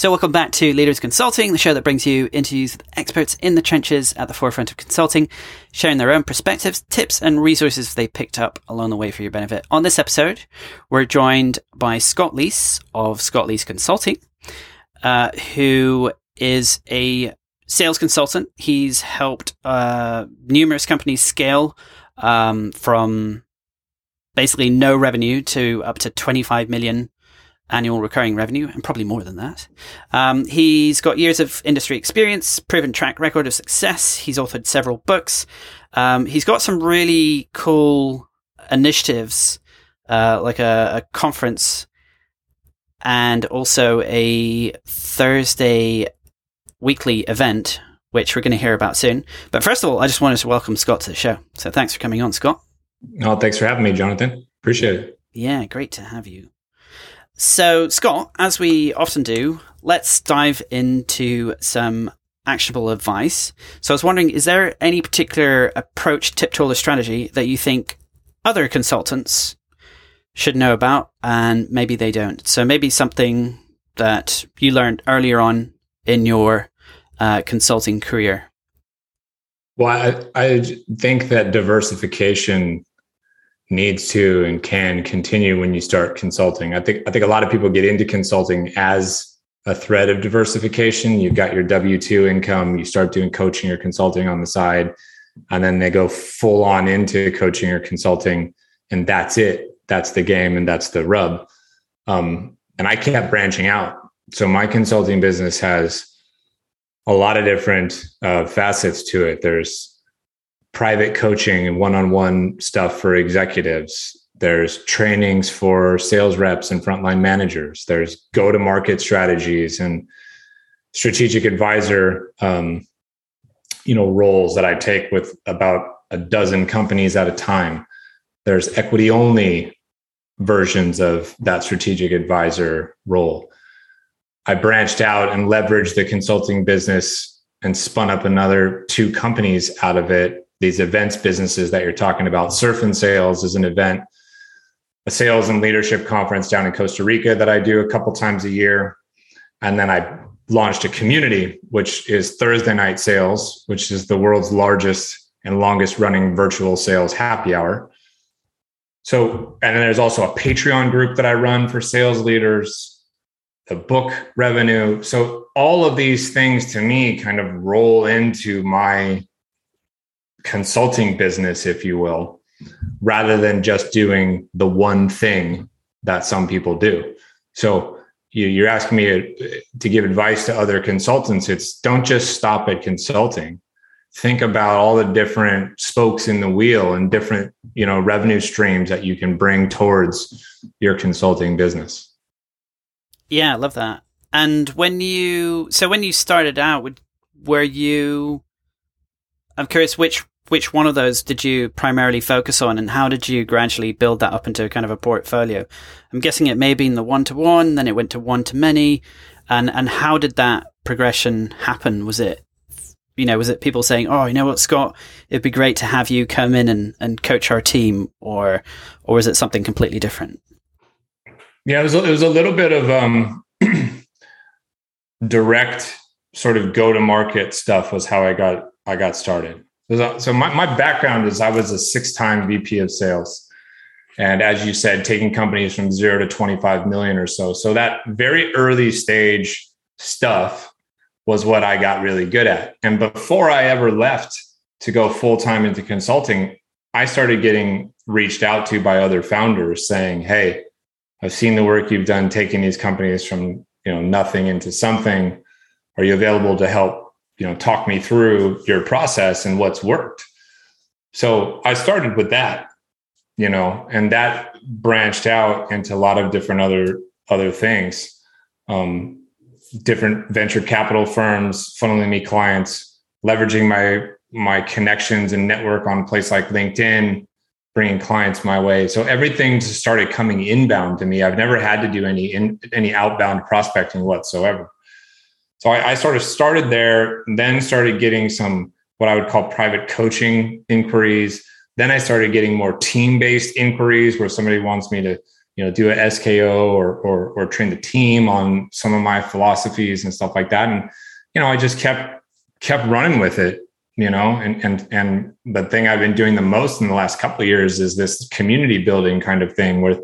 So, welcome back to Leaders Consulting, the show that brings you interviews with experts in the trenches at the forefront of consulting, sharing their own perspectives, tips, and resources they picked up along the way for your benefit. On this episode, we're joined by Scott Leese of Scott Leese Consulting, uh, who is a sales consultant. He's helped uh, numerous companies scale um, from basically no revenue to up to 25 million annual recurring revenue and probably more than that. Um, he's got years of industry experience, proven track record of success. He's authored several books. Um, he's got some really cool initiatives, uh, like a, a, conference and also a Thursday weekly event, which we're going to hear about soon. But first of all, I just wanted to welcome Scott to the show. So thanks for coming on, Scott. Oh, thanks for having me, Jonathan. Appreciate it. Yeah, great to have you. So, Scott, as we often do, let's dive into some actionable advice. So, I was wondering, is there any particular approach, tip, tool, or strategy that you think other consultants should know about and maybe they don't? So, maybe something that you learned earlier on in your uh, consulting career. Well, I, I think that diversification needs to and can continue when you start consulting. I think I think a lot of people get into consulting as a thread of diversification. You've got your W two income, you start doing coaching or consulting on the side, and then they go full on into coaching or consulting, and that's it. That's the game, and that's the rub. Um, and I kept branching out. So my consulting business has a lot of different uh, facets to it. There's private coaching and one-on-one stuff for executives. There's trainings for sales reps and frontline managers. There's go-to-market strategies and strategic advisor um, you know roles that i take with about a dozen companies at a time. There's equity only versions of that strategic advisor role. I branched out and leveraged the consulting business and spun up another two companies out of it these events businesses that you're talking about. Surf and Sales is an event, a sales and leadership conference down in Costa Rica that I do a couple times a year. And then I launched a community, which is Thursday Night Sales, which is the world's largest and longest running virtual sales happy hour. So, and then there's also a Patreon group that I run for sales leaders, the book revenue. So, all of these things to me kind of roll into my consulting business, if you will, rather than just doing the one thing that some people do. So you, are asking me to give advice to other consultants. It's don't just stop at consulting. Think about all the different spokes in the wheel and different, you know, revenue streams that you can bring towards your consulting business. Yeah, I love that. And when you so when you started out, were you I'm curious which which one of those did you primarily focus on and how did you gradually build that up into kind of a portfolio? I'm guessing it may have been the one to one, then it went to one to many. And, and how did that progression happen? Was it, you know, was it people saying, Oh, you know what, Scott, it'd be great to have you come in and, and coach our team or, or is it something completely different? Yeah, it was, it was a little bit of, um, direct sort of go to market stuff was how I got, I got started. So my, my background is I was a six-time VP of sales. And as you said, taking companies from zero to 25 million or so. So that very early stage stuff was what I got really good at. And before I ever left to go full time into consulting, I started getting reached out to by other founders saying, Hey, I've seen the work you've done taking these companies from you know nothing into something. Are you available to help you know talk me through your process and what's worked. So i started with that you know and that branched out into a lot of different other other things. Um, different venture capital firms funneling me clients leveraging my my connections and network on a place like linkedin bringing clients my way. So everything started coming inbound to me. I've never had to do any in, any outbound prospecting whatsoever so I, I sort of started there, then started getting some what I would call private coaching inquiries. Then I started getting more team based inquiries where somebody wants me to, you know, do a SKO or, or, or train the team on some of my philosophies and stuff like that. And, you know, I just kept, kept running with it, you know, and, and, and the thing I've been doing the most in the last couple of years is this community building kind of thing with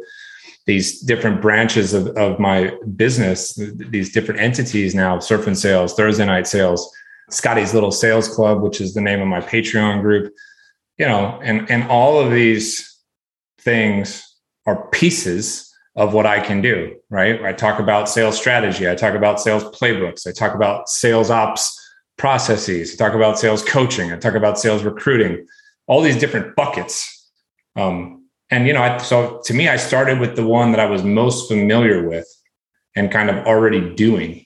these different branches of, of my business, these different entities now, surf and sales, Thursday night sales, Scotty's little sales club, which is the name of my Patreon group, you know, and, and all of these things are pieces of what I can do, right? I talk about sales strategy. I talk about sales playbooks. I talk about sales ops processes. I talk about sales coaching. I talk about sales recruiting, all these different buckets. Um, and, you know, I, so to me, I started with the one that I was most familiar with and kind of already doing.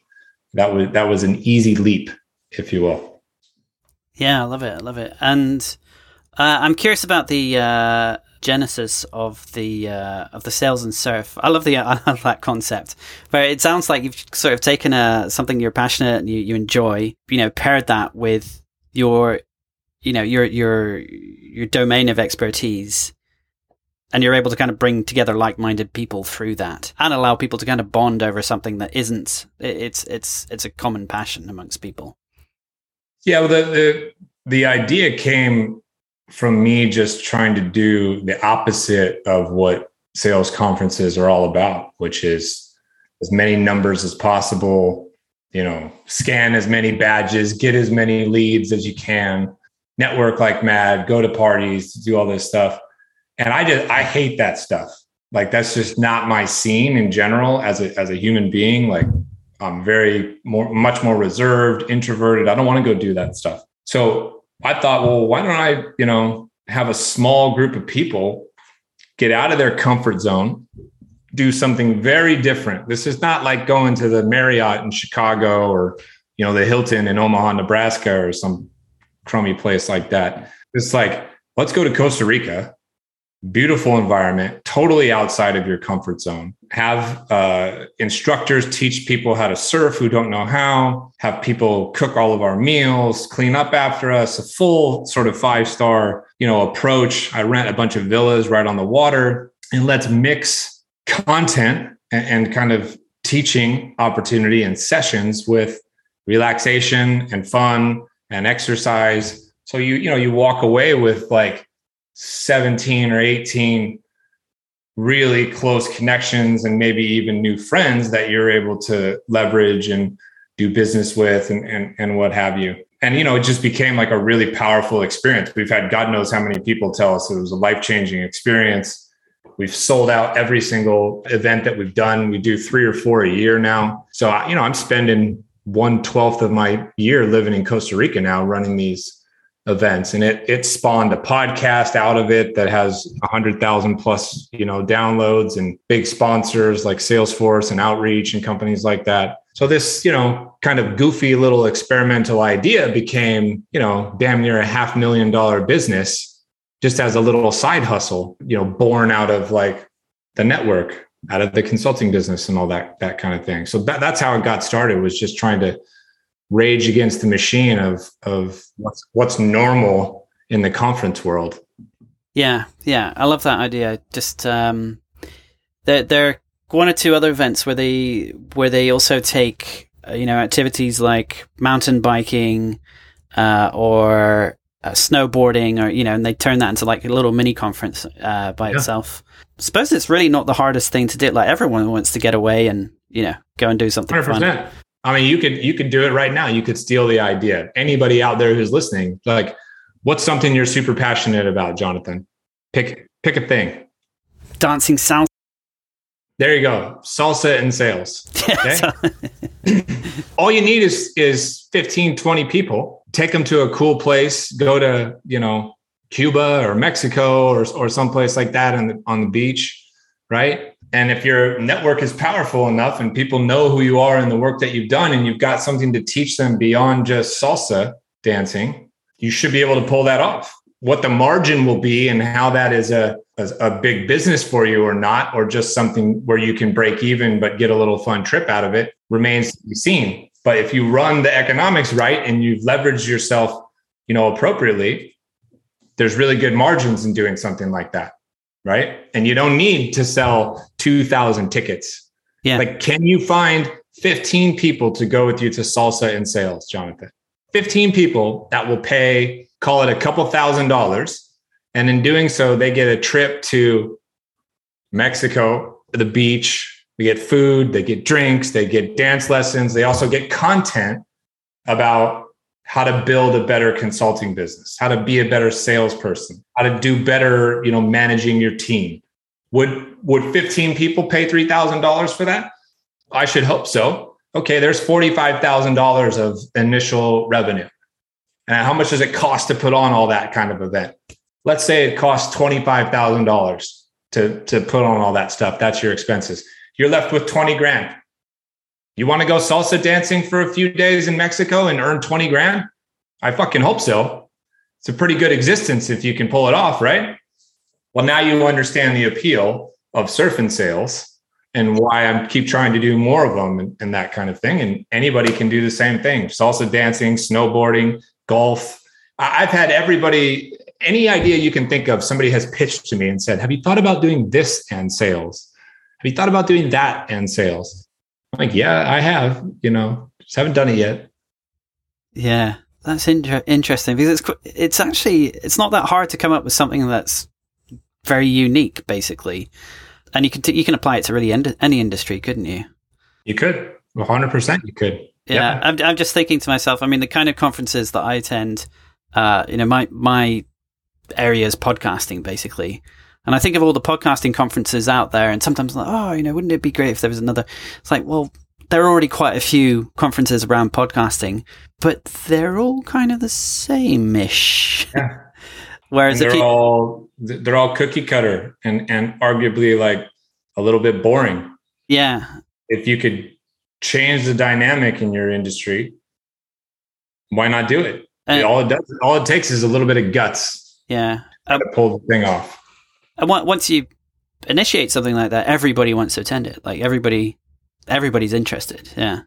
That was, that was an easy leap, if you will. Yeah, I love it. I love it. And uh, I'm curious about the, uh, genesis of the uh, of the sales and surf. I love the that concept. But it sounds like you've sort of taken a something you're passionate and you, you enjoy, you know, paired that with your you know, your your your domain of expertise and you're able to kind of bring together like-minded people through that and allow people to kind of bond over something that isn't it's it's it's a common passion amongst people yeah well the the, the idea came from me just trying to do the opposite of what sales conferences are all about, which is as many numbers as possible, you know, scan as many badges, get as many leads as you can, network like mad, go to parties, do all this stuff. And I just I hate that stuff. Like that's just not my scene in general as a as a human being. Like I'm very more much more reserved, introverted. I don't want to go do that stuff. So I thought, well, why don't I, you know, have a small group of people get out of their comfort zone, do something very different. This is not like going to the Marriott in Chicago or, you know, the Hilton in Omaha, Nebraska or some crummy place like that. It's like, let's go to Costa Rica beautiful environment, totally outside of your comfort zone. Have uh, instructors teach people how to surf who don't know how, have people cook all of our meals, clean up after us, a full sort of five star, you know, approach. I rent a bunch of villas right on the water and let's mix content and, and kind of teaching opportunity and sessions with relaxation and fun and exercise. So you, you know, you walk away with like 17 or 18 really close connections and maybe even new friends that you're able to leverage and do business with and, and, and what have you. And, you know, it just became like a really powerful experience. We've had God knows how many people tell us it was a life changing experience. We've sold out every single event that we've done. We do three or four a year now. So, you know, I'm spending one twelfth of my year living in Costa Rica now running these events. And it it spawned a podcast out of it that has 100,000 plus you know downloads and big sponsors like Salesforce and Outreach and companies like that. So this you know kind of goofy little experimental idea became you know damn near a half million dollar business just as a little side hustle you know born out of like the network out of the consulting business and all that that kind of thing. So that, that's how it got started was just trying to rage against the machine of of what's what's normal in the conference world. Yeah, yeah, I love that idea. Just um, there there are one or two other events where they where they also take uh, you know activities like mountain biking uh, or uh, snowboarding or you know and they turn that into like a little mini conference uh, by yeah. itself. I suppose it's really not the hardest thing to do. Like everyone wants to get away and you know go and do something 100%. fun. I mean, you could you could do it right now. You could steal the idea. Anybody out there who's listening, like, what's something you're super passionate about, Jonathan? Pick pick a thing. Dancing salsa. There you go. Salsa and sales. Okay? All you need is is 15, 20 people. Take them to a cool place. Go to, you know, Cuba or Mexico or or someplace like that on the on the beach, right? And if your network is powerful enough and people know who you are and the work that you've done, and you've got something to teach them beyond just salsa dancing, you should be able to pull that off. What the margin will be and how that is a, a, a big business for you or not, or just something where you can break even but get a little fun trip out of it remains to be seen. But if you run the economics right and you've leveraged yourself, you know, appropriately, there's really good margins in doing something like that right? And you don't need to sell 2,000 tickets. Yeah. Like, can you find 15 people to go with you to salsa and sales, Jonathan? 15 people that will pay, call it a couple thousand dollars. And in doing so, they get a trip to Mexico, the beach. They get food, they get drinks, they get dance lessons. They also get content about how to build a better consulting business, how to be a better salesperson, how to do better, you know, managing your team. Would would 15 people pay $3,000 for that? I should hope so. Okay, there's $45,000 of initial revenue. And how much does it cost to put on all that kind of event? Let's say it costs $25,000 to, to put on all that stuff. That's your expenses. You're left with 20 grand. You want to go salsa dancing for a few days in Mexico and earn 20 grand? I fucking hope so. It's a pretty good existence if you can pull it off, right? Well, now you understand the appeal of surf and sales and why I keep trying to do more of them and, and, that kind of thing. And anybody can do the same thing salsa dancing, snowboarding, golf. I've had everybody, any idea you can think of, somebody has pitched to me and said, Have you thought about doing this and sales? Have you thought about doing that and sales? Like, Yeah, I have, you know, just haven't done it yet. Yeah. That's inter- interesting because it's it's actually it's not that hard to come up with something that's very unique, basically and you can t- you can apply it to really end- any industry, couldn't you? You could, one hundred percent. You could. Yeah, yeah. I'm, I'm just thinking to myself. I mean, the kind of conferences that I attend, uh, you know, my my area is podcasting basically, and I think of all the podcasting conferences out there, and sometimes I'm like, oh, you know, wouldn't it be great if there was another? It's like, well, there are already quite a few conferences around podcasting, but they're all kind of the same ish. Yeah. Whereas they're you, all they're all cookie cutter and and arguably like a little bit boring. Yeah. If you could change the dynamic in your industry, why not do it? Uh, all it does, all it takes is a little bit of guts. Yeah. Um, to pull the thing off. And once you initiate something like that, everybody wants to attend it. Like everybody, everybody's interested. Yeah,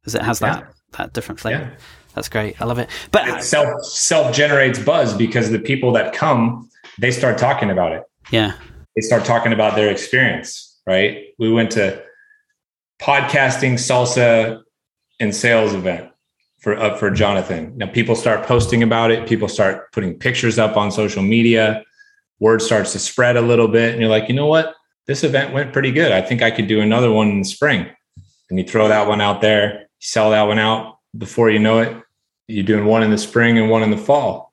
because it has that yeah. that different flavor. Yeah. That's great. I love it. But it self self generates buzz because the people that come, they start talking about it. Yeah. They start talking about their experience, right? We went to podcasting salsa and sales event for uh, for Jonathan. Now people start posting about it, people start putting pictures up on social media. Word starts to spread a little bit and you're like, "You know what? This event went pretty good. I think I could do another one in the spring." And you throw that one out there, you sell that one out, before you know it, you're doing one in the spring and one in the fall,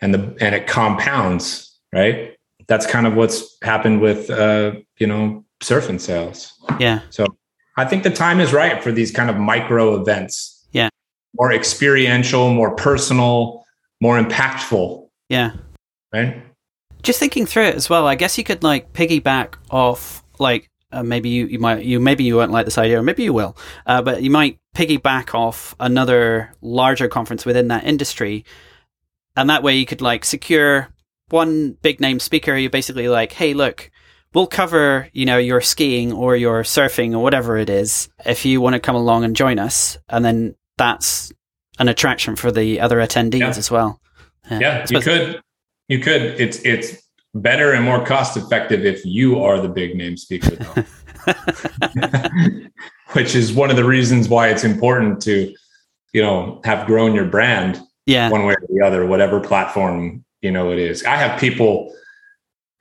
and the and it compounds, right? That's kind of what's happened with uh, you know surf and sales. Yeah. So I think the time is right for these kind of micro events. Yeah. More experiential, more personal, more impactful. Yeah. Right. Just thinking through it as well, I guess you could like piggyback off like uh, maybe you, you might you maybe you won't like this idea or maybe you will uh, but you might piggyback off another larger conference within that industry. And that way you could like secure one big name speaker you basically like hey look we'll cover you know your skiing or your surfing or whatever it is if you want to come along and join us. And then that's an attraction for the other attendees yeah. as well. Yeah, yeah you could you could it's it's better and more cost effective if you are the big name speaker though. which is one of the reasons why it's important to you know have grown your brand yeah. one way or the other whatever platform you know it is. I have people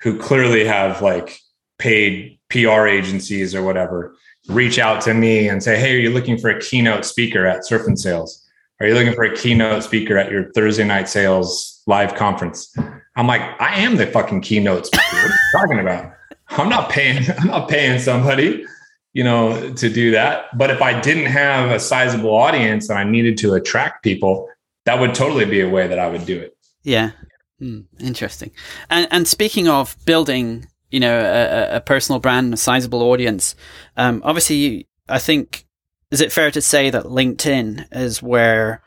who clearly have like paid pr agencies or whatever reach out to me and say hey are you looking for a keynote speaker at surf and sales? Are you looking for a keynote speaker at your thursday night sales live conference I'm like, I am the fucking keynote speaker. What are you talking about? I'm not paying, I'm not paying somebody, you know, to do that. But if I didn't have a sizable audience and I needed to attract people, that would totally be a way that I would do it. Yeah. Hmm, interesting. And and speaking of building, you know, a, a personal brand, a sizable audience, um, obviously, you, I think, is it fair to say that LinkedIn is where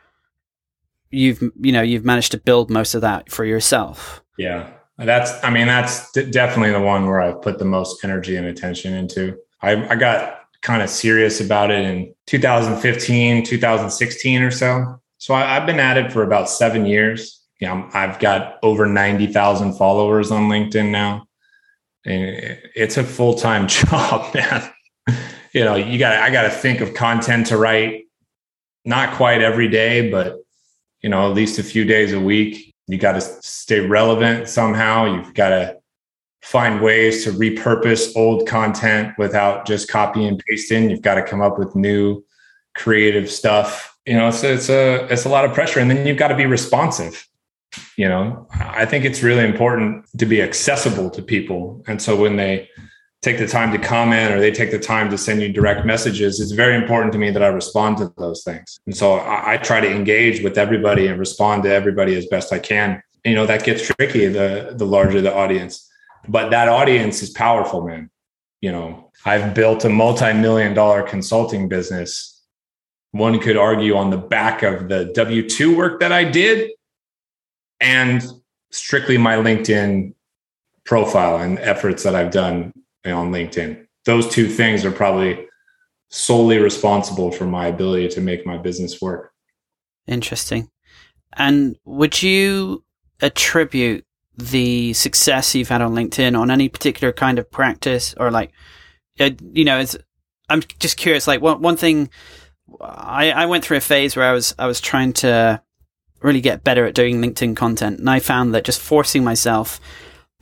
you've you know you've managed to build most of that for yourself yeah, that's. I mean, that's d- definitely the one where I've put the most energy and attention into. I, I got kind of serious about it in 2015, 2016 or so. So I, have been at it for about seven years. Yeah, i I've got over 90,000 followers on LinkedIn now. And it's a full time job, man. you know, you got I got to think of content to write, not quite every day, but you know, at least a few days a week. You got to stay relevant somehow. You've got to find ways to repurpose old content without just copy and pasting. You've got to come up with new creative stuff. You know, it's it's a it's a lot of pressure, and then you've got to be responsive. You know, I think it's really important to be accessible to people, and so when they take the time to comment or they take the time to send you direct messages, it's very important to me that I respond to those things. And so I, I try to engage with everybody and respond to everybody as best I can. You know, that gets tricky the the larger the audience but that audience is powerful, man. You know, I've built a multi-million dollar consulting business. One could argue on the back of the W 2 work that I did and strictly my LinkedIn profile and efforts that I've done on LinkedIn. Those two things are probably solely responsible for my ability to make my business work. Interesting. And would you attribute the success you've had on LinkedIn on any particular kind of practice or like, uh, you know, it's, I'm just curious, like one, one thing I, I went through a phase where I was, I was trying to really get better at doing LinkedIn content. And I found that just forcing myself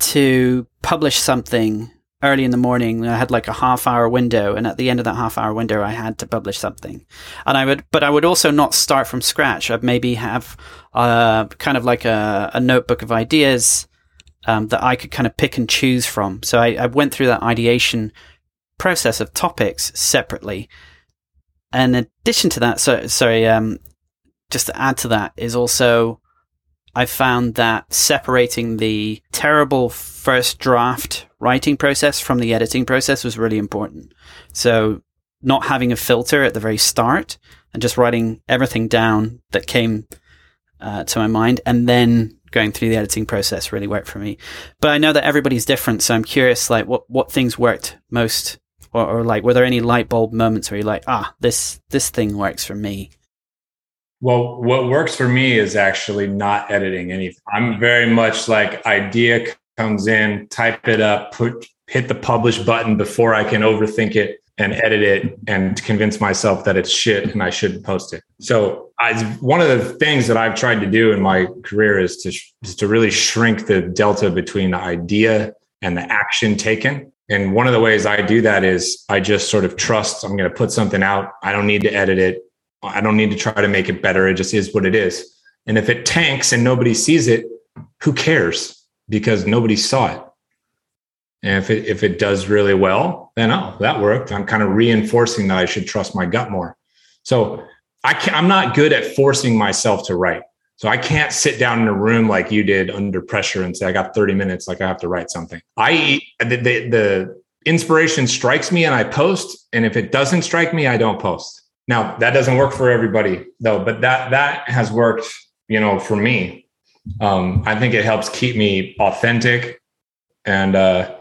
to publish something early in the morning. I had like a half hour window, and at the end of that half hour window, I had to publish something. And I would, but I would also not start from scratch. I'd maybe have uh, kind of like a, a notebook of ideas um, that I could kind of pick and choose from. So I, I went through that ideation process of topics separately. In addition to that, so sorry, um, just to add to that is also I found that separating the terrible first draft writing process from the editing process was really important. So not having a filter at the very start and just writing everything down that came uh, to my mind and then going through the editing process really worked for me. But I know that everybody's different. So I'm curious, like what, what things worked most or, or like, were there any light bulb moments where you're like, ah, this, this thing works for me? Well, what works for me is actually not editing anything. I'm very much like idea comes in, type it up, put hit the publish button before I can overthink it and edit it and convince myself that it's shit and I shouldn't post it. So I, one of the things that I've tried to do in my career is to is to really shrink the delta between the idea and the action taken. And one of the ways I do that is I just sort of trust I'm going to put something out. I don't need to edit it. I don't need to try to make it better. It just is what it is. And if it tanks and nobody sees it, who cares? Because nobody saw it. And if it if it does really well, then oh, that worked. I'm kind of reinforcing that I should trust my gut more. So I can't, I'm not good at forcing myself to write. So I can't sit down in a room like you did under pressure and say I got 30 minutes, like I have to write something. I the, the, the inspiration strikes me and I post, and if it doesn't strike me, I don't post. Now that doesn't work for everybody though, but that that has worked, you know, for me. Um, I think it helps keep me authentic and uh,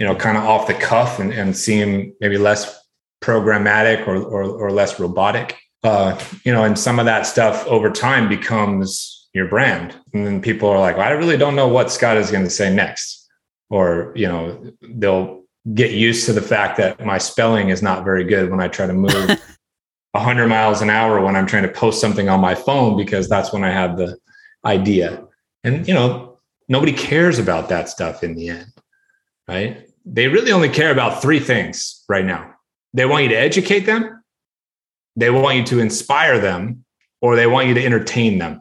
you know, kind of off the cuff and, and seem maybe less programmatic or, or, or less robotic. Uh, you know, and some of that stuff over time becomes your brand. And then people are like, well, I really don't know what Scott is going to say next. Or, you know, they'll get used to the fact that my spelling is not very good when I try to move 100 miles an hour when I'm trying to post something on my phone because that's when I have the idea. And, you know, nobody cares about that stuff in the end, right? They really only care about three things right now they want you to educate them, they want you to inspire them, or they want you to entertain them.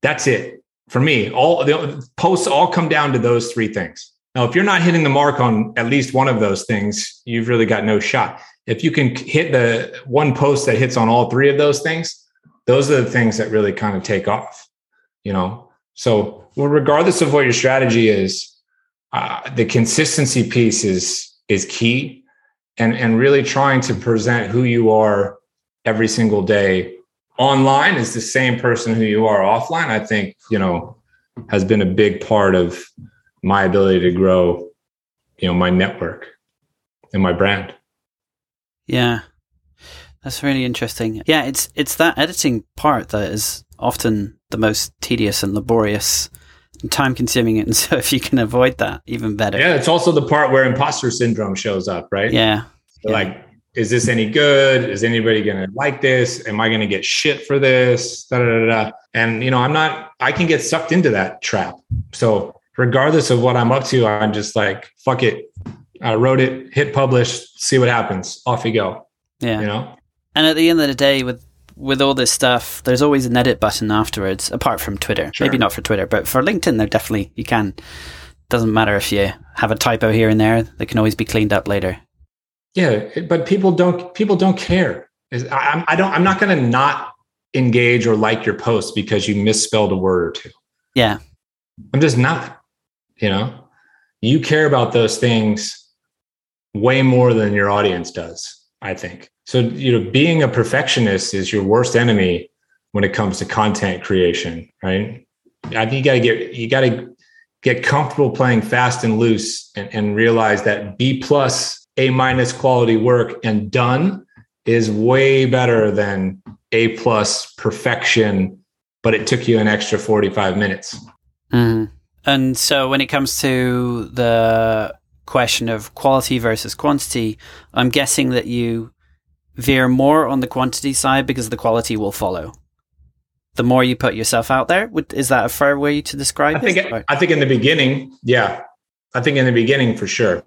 That's it. For me, all the posts all come down to those three things. Now, if you're not hitting the mark on at least one of those things, you've really got no shot if you can hit the one post that hits on all three of those things, those are the things that really kind of take off, you know? So, well, regardless of what your strategy is, uh, the consistency piece is, is key and, and really trying to present who you are every single day online is the same person who you are offline. I think, you know, has been a big part of my ability to grow, you know, my network and my brand. Yeah. That's really interesting. Yeah, it's it's that editing part that is often the most tedious and laborious time consuming. And so if you can avoid that, even better. Yeah, it's also the part where imposter syndrome shows up, right? Yeah. yeah. Like, is this any good? Is anybody going to like this? Am I going to get shit for this? Da, da, da, da. And, you know, I'm not, I can get sucked into that trap. So, regardless of what I'm up to, I'm just like, fuck it. I wrote it, hit publish, see what happens. Off you go. Yeah. You know? And at the end of the day, with with all this stuff, there's always an edit button afterwards, apart from Twitter. Sure. Maybe not for Twitter, but for LinkedIn, there definitely you can. Doesn't matter if you have a typo here and there; they can always be cleaned up later. Yeah, but people don't. People don't care. I, I don't. I'm not going to not engage or like your post because you misspelled a word or two. Yeah, I'm just not. You know, you care about those things way more than your audience does. I think. So, you know, being a perfectionist is your worst enemy when it comes to content creation, right? I think you got to get you got to get comfortable playing fast and loose and, and realize that B plus A minus quality work and done is way better than A plus perfection, but it took you an extra 45 minutes. Mm. And so when it comes to the question of quality versus quantity, I'm guessing that you veer more on the quantity side because the quality will follow. The more you put yourself out there, is that a fair way to describe I think, it? I think in the beginning, yeah. I think in the beginning for sure.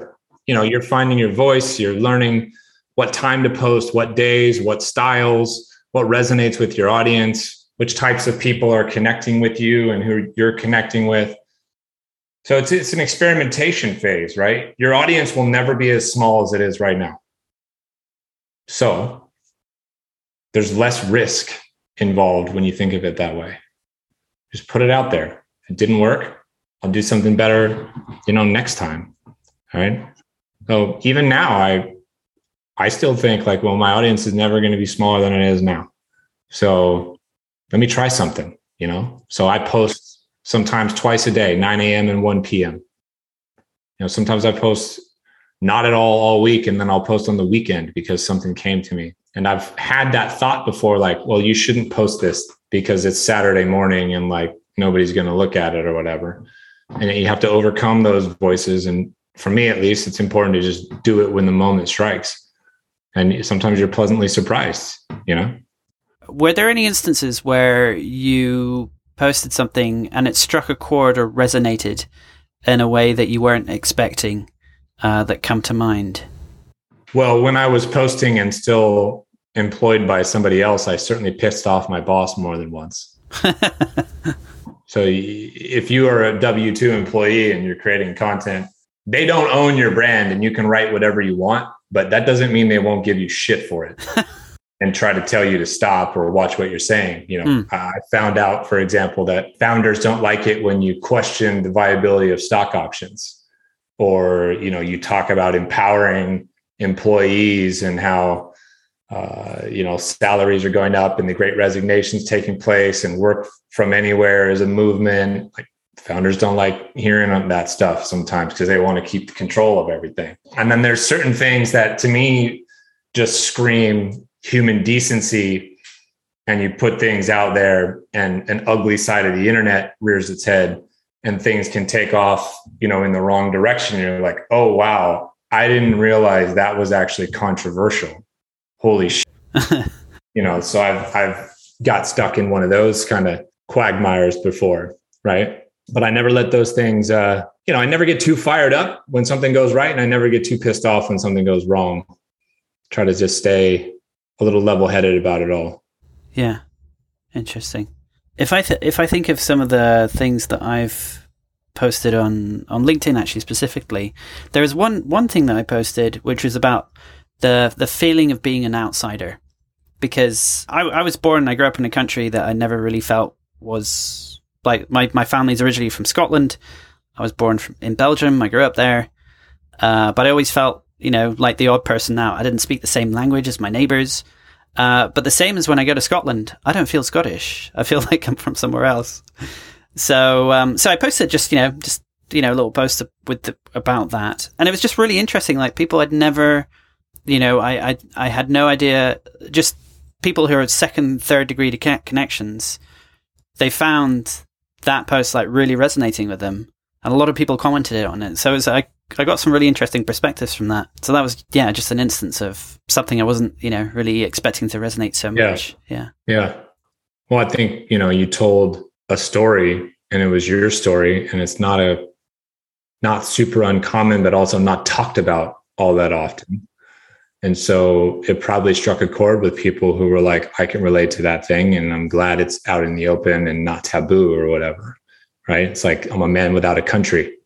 You know, you're finding your voice, you're learning what time to post, what days, what styles, what resonates with your audience, which types of people are connecting with you and who you're connecting with. So it's it's an experimentation phase, right? Your audience will never be as small as it is right now. So there's less risk involved when you think of it that way. Just put it out there. It didn't work. I'll do something better, you know, next time. All right. So even now, I I still think like, well, my audience is never going to be smaller than it is now. So let me try something, you know. So I post sometimes twice a day, 9 a.m. and 1 p.m. You know, sometimes I post not at all all week and then I'll post on the weekend because something came to me. And I've had that thought before like, well, you shouldn't post this because it's Saturday morning and like nobody's going to look at it or whatever. And you have to overcome those voices and for me at least it's important to just do it when the moment strikes. And sometimes you're pleasantly surprised, you know. Were there any instances where you posted something and it struck a chord or resonated in a way that you weren't expecting uh, that come to mind? Well, when I was posting and still employed by somebody else, I certainly pissed off my boss more than once. so if you are a W 2 employee and you're creating content, they don't own your brand and you can write whatever you want, but that doesn't mean they won't give you shit for it. and try to tell you to stop or watch what you're saying. You know, mm. I found out, for example, that founders don't like it when you question the viability of stock options or you know you talk about empowering employees and how uh, you know salaries are going up and the great resignations taking place and work from anywhere is a movement. Like founders don't like hearing that stuff sometimes because they want to keep the control of everything. And then there's certain things that to me just scream human decency and you put things out there and an ugly side of the internet rears its head and things can take off, you know, in the wrong direction. You're like, oh wow, I didn't realize that was actually controversial. Holy shit. you know, so I've I've got stuck in one of those kind of quagmires before, right? But I never let those things uh, you know, I never get too fired up when something goes right and I never get too pissed off when something goes wrong. Try to just stay a little level-headed about it all. Yeah. Interesting if I th- if I think of some of the things that I've posted on on LinkedIn actually specifically, there is one one thing that I posted which was about the the feeling of being an outsider because I, I was born I grew up in a country that I never really felt was like my my family's originally from Scotland. I was born from, in Belgium. I grew up there, uh, but I always felt you know like the odd person out. I didn't speak the same language as my neighbors. Uh, but the same as when I go to Scotland, I don't feel Scottish. I feel like I'm from somewhere else. So, um, so I posted just, you know, just, you know, a little post with the, about that. And it was just really interesting. Like people I'd never, you know, I, I, I had no idea, just people who are second, third degree connections. They found that post like really resonating with them, and a lot of people commented on it. So it was, I I got some really interesting perspectives from that. So that was yeah, just an instance of something I wasn't you know really expecting to resonate so much. Yeah, yeah. Well, I think you know you told a story, and it was your story, and it's not a not super uncommon, but also not talked about all that often. And so it probably struck a chord with people who were like, I can relate to that thing. And I'm glad it's out in the open and not taboo or whatever. Right. It's like, I'm a man without a country.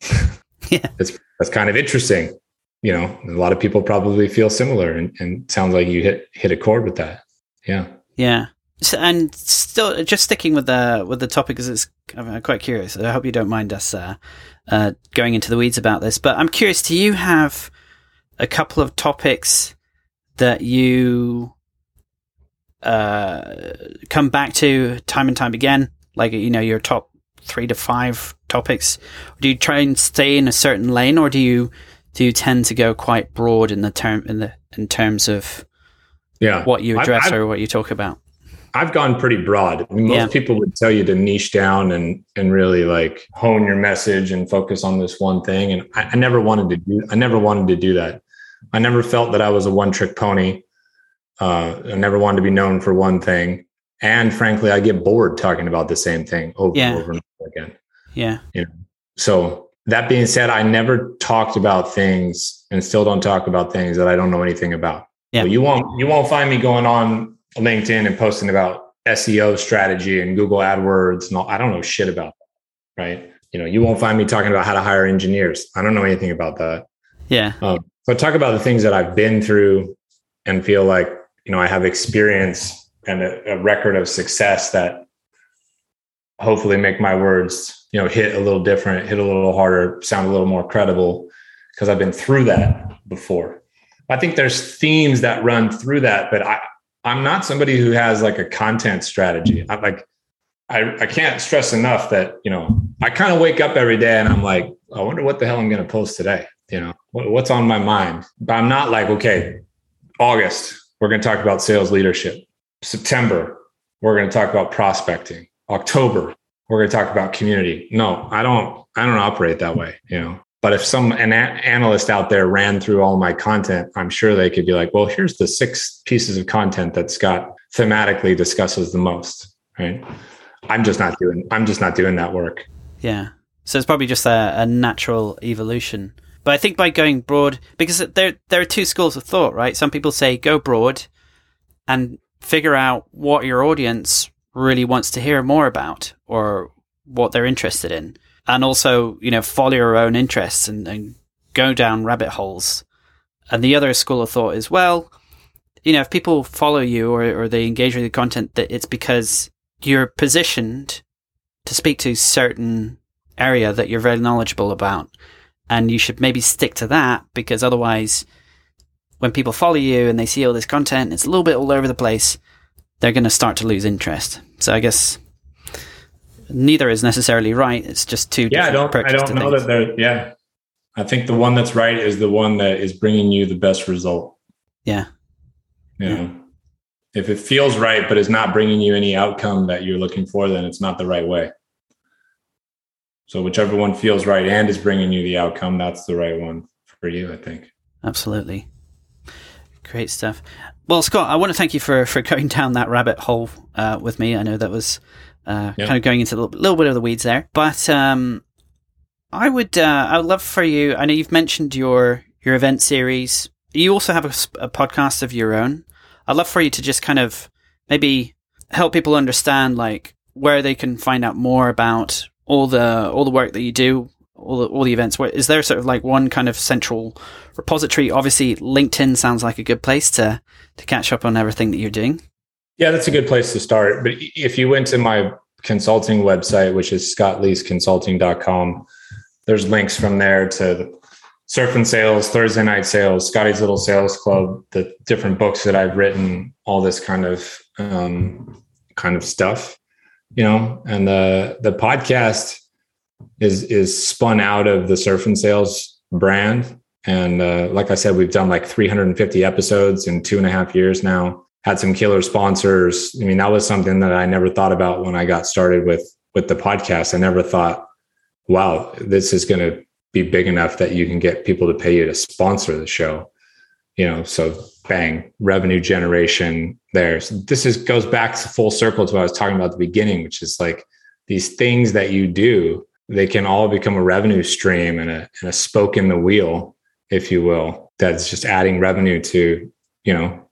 yeah. That's, that's kind of interesting. You know, a lot of people probably feel similar and, and sounds like you hit, hit a chord with that. Yeah. Yeah. So, and still just sticking with the, with the topic because it's, I'm quite curious. I hope you don't mind us, uh, uh, going into the weeds about this, but I'm curious, do you have, a couple of topics that you uh, come back to time and time again, like you know your top three to five topics? Do you try and stay in a certain lane, or do you do you tend to go quite broad in the term in the in terms of yeah what you address I've, I've, or what you talk about? I've gone pretty broad. I mean, most yeah. people would tell you to niche down and and really like hone your message and focus on this one thing. And I, I never wanted to do. I never wanted to do that. I never felt that I was a one trick pony. Uh, I never wanted to be known for one thing. And frankly, I get bored talking about the same thing over yeah. and over and over again. Yeah. You know? So that being said, I never talked about things and still don't talk about things that I don't know anything about. Yeah. So you won't you won't find me going on LinkedIn and posting about SEO strategy and Google AdWords and all. I don't know shit about that. Right. You know, you won't find me talking about how to hire engineers. I don't know anything about that. Yeah. Um, so talk about the things that I've been through and feel like, you know, I have experience and a, a record of success that hopefully make my words, you know, hit a little different, hit a little harder, sound a little more credible because I've been through that before. I think there's themes that run through that, but I, I'm not somebody who has like a content strategy. I'm like, I, I can't stress enough that, you know, I kind of wake up every day and I'm like, I wonder what the hell I'm going to post today you know what's on my mind but i'm not like okay august we're going to talk about sales leadership september we're going to talk about prospecting october we're going to talk about community. No i don't i don't operate that way you know? But if some an analyst out there ran through all my content i'm sure they could be like well here's the six pieces of content that scott thematically discusses the most right? I'm just not doing i'm just not doing that work. Yeah. So it's probably just a, a natural evolution. But I think by going broad, because there there are two schools of thought, right? Some people say go broad and figure out what your audience really wants to hear more about or what they're interested in, and also you know follow your own interests and, and go down rabbit holes. And the other school of thought is well, you know, if people follow you or, or they engage with the content, that it's because you're positioned to speak to certain area that you're very knowledgeable about and you should maybe stick to that because otherwise, when people follow you and they see all this content, it's a little bit all over the place. They're going to start to lose interest. So I guess neither is necessarily right. It's just two. Yeah, I don't. I don't know things. that they're. Yeah, I think the one that's right is the one that is bringing you the best result. Yeah. You yeah. Know, if it feels right but is not bringing you any outcome that you're looking for, then it's not the right way. So whichever one feels right and is bringing you the outcome, that's the right one for you, I think. Absolutely. Great stuff. Well, Scott, I want to thank you for, for going down that rabbit hole uh, with me. I know that was uh, kind of going into a little, little, bit of the weeds there, but um, I would uh, I would love for you. I know you've mentioned your your event series. You also have a, a podcast of your own. I'd love for you to just kind of maybe help people understand like where they can find out more about all the all the work that you do, all the, all the events? Where, is there sort of like one kind of central repository? Obviously, LinkedIn sounds like a good place to to catch up on everything that you're doing. Yeah, that's a good place to start. But if you went to my consulting website, which is scottleeseconsulting.com, there's links from there to Surf and Sales, Thursday Night Sales, Scotty's Little Sales Club, the different books that I've written, all this kind of um, kind of stuff you know, and the the podcast is is spun out of the surf and sales brand. And uh, like I said, we've done like 350 episodes in two and a half years now. Had some killer sponsors. I mean, that was something that I never thought about when I got started with with the podcast. I never thought, wow, this is going to be big enough that you can get people to pay you to sponsor the show. You know, so bang, revenue generation there. So this is goes back to full circle to what I was talking about at the beginning, which is like these things that you do, they can all become a revenue stream and a, and a spoke in the wheel, if you will, that's just adding revenue to, you know,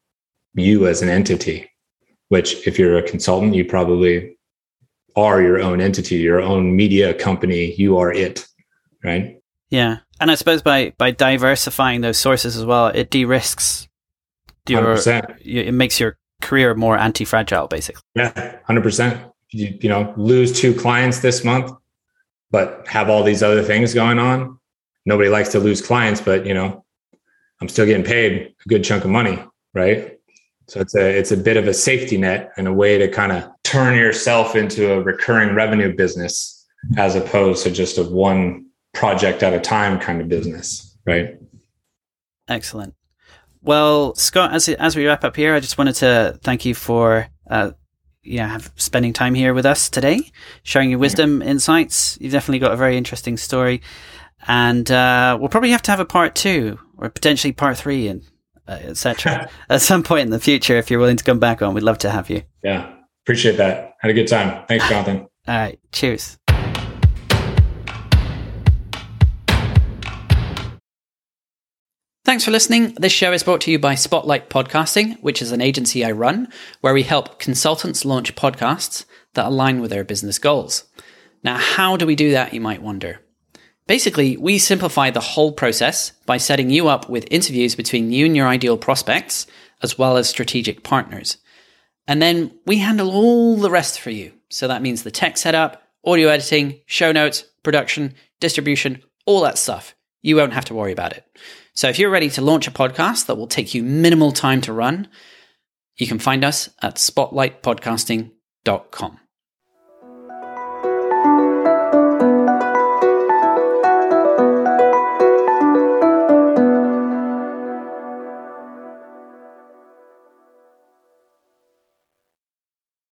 you as an entity, which if you're a consultant, you probably are your own entity, your own media company, you are it, right? Yeah. And I suppose by by diversifying those sources as well, it de-risks your 100%. it makes your career more anti-fragile basically. Yeah, 100%. You, you know, lose two clients this month, but have all these other things going on. Nobody likes to lose clients, but you know, I'm still getting paid a good chunk of money, right? So it's a it's a bit of a safety net and a way to kind of turn yourself into a recurring revenue business as opposed to just a one project at a time kind of business, right? Excellent. Well, Scott, as as we wrap up here, I just wanted to thank you for uh, yeah, have, spending time here with us today, sharing your wisdom, insights. You've definitely got a very interesting story, and uh, we'll probably have to have a part two or potentially part three and uh, etc. at some point in the future. If you're willing to come back on, we'd love to have you. Yeah, appreciate that. Had a good time. Thanks, Jonathan. All right, cheers. Thanks for listening. This show is brought to you by Spotlight Podcasting, which is an agency I run where we help consultants launch podcasts that align with their business goals. Now, how do we do that, you might wonder? Basically, we simplify the whole process by setting you up with interviews between you and your ideal prospects, as well as strategic partners. And then we handle all the rest for you. So that means the tech setup, audio editing, show notes, production, distribution, all that stuff. You won't have to worry about it. So if you're ready to launch a podcast that will take you minimal time to run, you can find us at spotlightpodcasting.com.